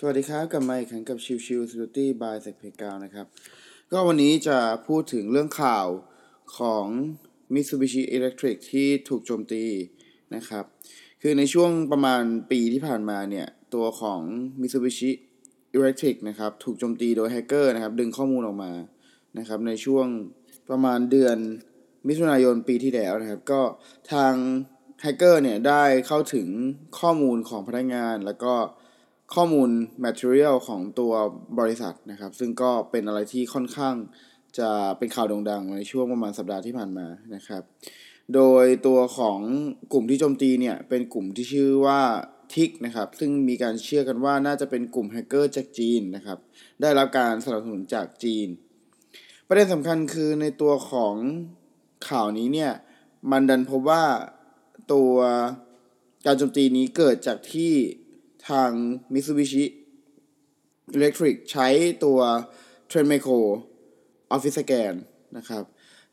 สวัสดีครับกลับมาอีกครั้งกับชิวชิว Security by s e c p e g a นะครับ ก็วันนี้จะพูดถึงเรื่องข่าวของ Mitsubishi Electric ที่ถูกโจมตีนะครับ คือในช่วงประมาณปีที่ผ่านมาเนี่ย ตัวของ Mitsubishi Electric นะครับ ถูกโจมตีโดยแฮกเกอร์นะครับ ดึงข้อมูลออกมานะครับ ในช่วงประมาณเดือนมิถุนายนปีที่แล้วนะครับ ก็ทางแฮกเกอร์เนี่ยได้เข้าถึงข้อมูลของพนักงานแล้วก็ ข้อมูล material ของตัวบริษัทนะครับ ซึ่งก็เป็นอะไรที่ค่อนข้างจะเป็นข่าวโด่งดังในช่วงประมาณสัปดาห์ที่ผ่านมานะครับ โดยตัวของกลุ่มที่โจมตีเนี่ย เป็นกลุ่มที่ชื่อว่าทิกนะครับ ซึ่งมีการเชื่อกันว่าน่าจะเป็นกลุ่มแฮกเกอร์จากจีนนะครับ ได้รับการสนับสนุนจากจีน ประเด็นสำคัญคือในตัวของข่าวนี้เนี่ย มันดันพบว่าตัวการโจมตีนี้เกิดจากที่ ทาง Mitsubishi Electric ใช้ตัว Trend Micro Office Scan นะครับ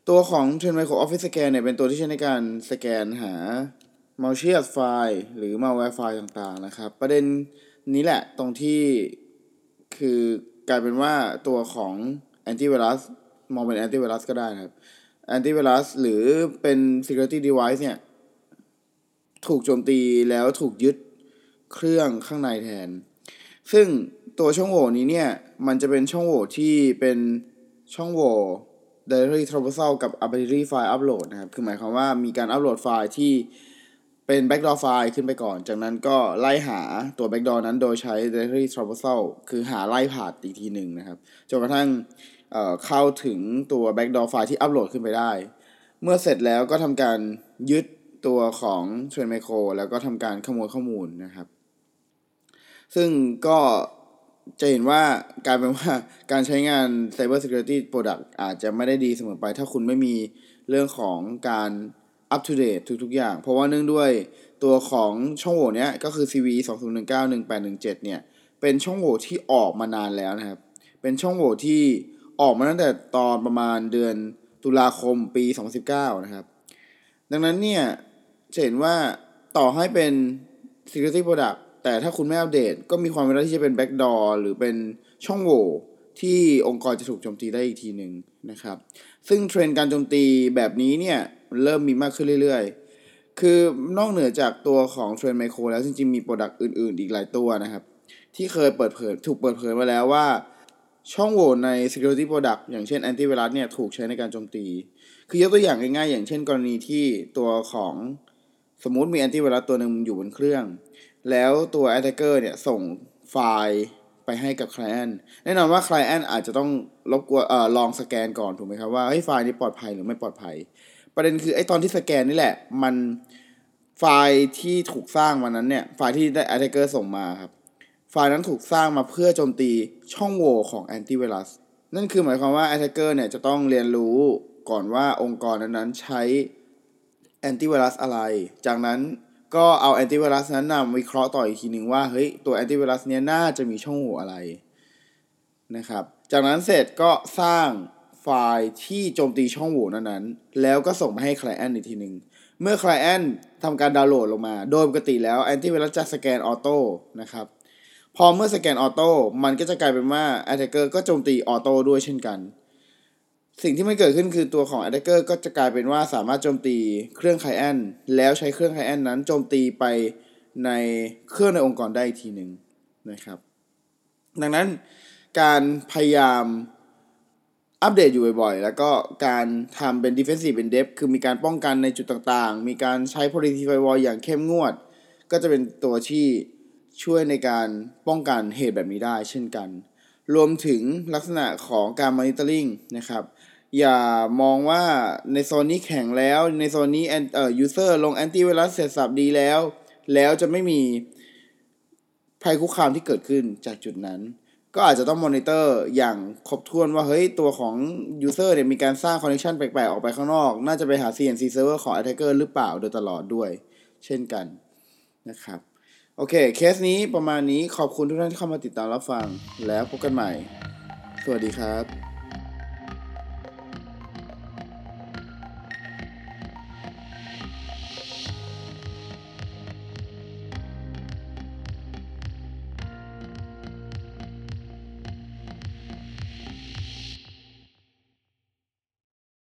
ตัวของ Trend Micro Office Scan เนี่ยเป็นตัวที่ใช้ในการสแกนหา malicious file หรือ malware file ต่างๆนะครับ ประเด็นนี้แหละตรงที่คือกลายเป็นว่าตัวของ antivirus มองเป็น antivirus ก็ได้นะครับ antivirus หรือเป็น security device เนี่ย ถูกโจมตีแล้วถูกยึด เครื่องข้างในแทน ซึ่งตัวช่องโหว่นี้เนี่ย มันจะเป็นช่องโหว่ที่เป็นช่องโหว่ directory traversal กับ ability file upload นะครับ คือหมายความว่ามีการอัปโหลดไฟล์ที่เป็น backdoor ไฟล์ขึ้นไปก่อน จากนั้นก็ไล่หาตัว backdoor นั้นโดยใช้ directory traversal คือหาไล่ผ่านอีกทีหนึ่งนะครับ จนกระทั่งเเข้าถึงตัว backdoor ไฟล์ที่อัปโหลดขึ้นไปได้ เมื่อเสร็จแล้วก็ทำการยึดตัวของ Trend Micro แล้วก็ทำการขโมยข้อมูลนะครับ ซึ่งก็จะเห็นว่ากายเป็นว่าการใช้งาน Cyber Security Product อาจจะไม่ได้ดีเสมอไป ถ้าคุณไม่มีเรื่องของการ up to date ทุก ๆ อย่าง เพราะว่าเนื่องด้วยตัวของช่องโหว่เนี้ยก็คือ CVE 2019-1817เนี่ย เป็นช่องโหว่ที่ออกมานานแล้วนะครับ เป็นช่องโหว่ที่ออกมาตั้งแต่ตอนประมาณเดือนตุลาคมปี 2019 นะครับ ดังนั้นเนี่ยจะเห็นว่าต่อให้เป็น security product แต่ถ้าคุณไม่อัปเดตก็มีความเป็นไปได้ที่จะเป็น backdoor หรือเป็นช่องโหว่ที่องค์กรจะถูกโจมตีได้อีกทีหนึ่งนะครับ ซึ่งเทรนด์การโจมตีแบบนี้เนี่ยเริ่มมีมากขึ้นเรื่อยๆ คือนอกเหนือจากตัวของ Trend Micro แล้วจริงๆ มี product อื่นๆ อีกหลายตัวนะครับ ที่เคยเปิดเผยถูกเปิดเผยมาแล้วว่า ช่องโหว่ใน security product อย่างเช่น antivirus เนี่ยถูกใช้ในการโจมตี คือยกตัวอย่างง่ายๆ อย่างเช่น กรณีที่ตัวของสมมุติมี antivirus ตัวหนึ่งอยู่บนเครื่อง แล้วตัว attacker เนี่ยส่งไฟล์ไปให้กับ client แน่นอนว่า client อาจจะต้องรบกวนเอ่อลองสแกนก่อนถูกไหมครับว่าไฟล์นี้ปลอดภัยหรือไม่ปลอดภัย ประเด็นคือไอ้ตอนที่สแกนนี่แหละ มันไฟล์ที่ถูกสร้างมานั้นเนี่ยไฟล์ที่ได้ attacker ส่งมาครับไฟล์นั้นถูกสร้างมาเพื่อโจมตีช่องโหว่ของ antivirus นั่นคือหมายความว่า attacker เนี่ยจะต้องเรียนรู้ก่อนว่าองค์กรนั้นใช้ antivirus อะไร จากนั้น ก็เอาแอนติไวรัสนั้นนำวิเคราะห์ต่ออีกทีหนึ่งว่าเฮ้ยตัวแอนติไวรัสเนี้ยน่าจะมีช่องโหว่อะไรนะครับ จากนั้นเสร็จก็สร้างไฟล์ที่โจมตีช่องโหว่นั้นๆ แล้วก็ส่งไปให้ client อีกทีหนึ่งเมื่อ client ทำการดาวน์โหลดลงมา โดยปกติแล้วแอนติไวรัสจะสแกน auto นะครับพอเมื่อสแกน auto มันก็จะกลายเป็นว่า attacker ก็โจมตี auto ด้วยเช่นกัน สิ่งที่มันเกิดขึ้นคือตัวของ attacker ก็จะกลายเป็นว่าสามารถโจมตีเครื่องไคแอนแล้วใช้เครื่องไคแอนนั้นโจมตีไปในเครื่องในองค์กรได้อีกทีหนึ่งนะครับ ดังนั้นการพยายามอัปเดตอยู่บ่อยๆ แล้วก็การทำเป็น defensive in depth คือมีการป้องกันในจุดต่างๆ มีการใช้ policy firewall อย่างเข้มงวด ก็จะเป็นตัวที่ช่วยในการป้องกันเหตุแบบนี้ได้เช่นกัน รวมถึงลักษณะของการ monitoring นะครับ อย่ามองว่าในโซนนี้แข็งแล้วในโซนนี้เอ่อยูเซอร์ลงแอนตี้ไวรัสเสร็จสับดีแล้ว แล้วจะไม่มีภัยคุกคามที่เกิดขึ้นจากจุดนั้น ก็อาจจะต้องมอนิเตอร์อย่างครบถ้วนว่า เฮ้ย ตัวของ user เนี่ยมีการสร้าง connection แปลกๆ ออกไปข้างนอก น่าจะไปหา C&C server ของ attacker หรือเปล่าโดยตลอดด้วย เช่นกันนะครับ โอเค เคสนี้ประมาณนี้ขอบคุณทุกท่านที่เข้ามาติดตามรับฟัง แล้วพบกันใหม่ สวัสดีครับ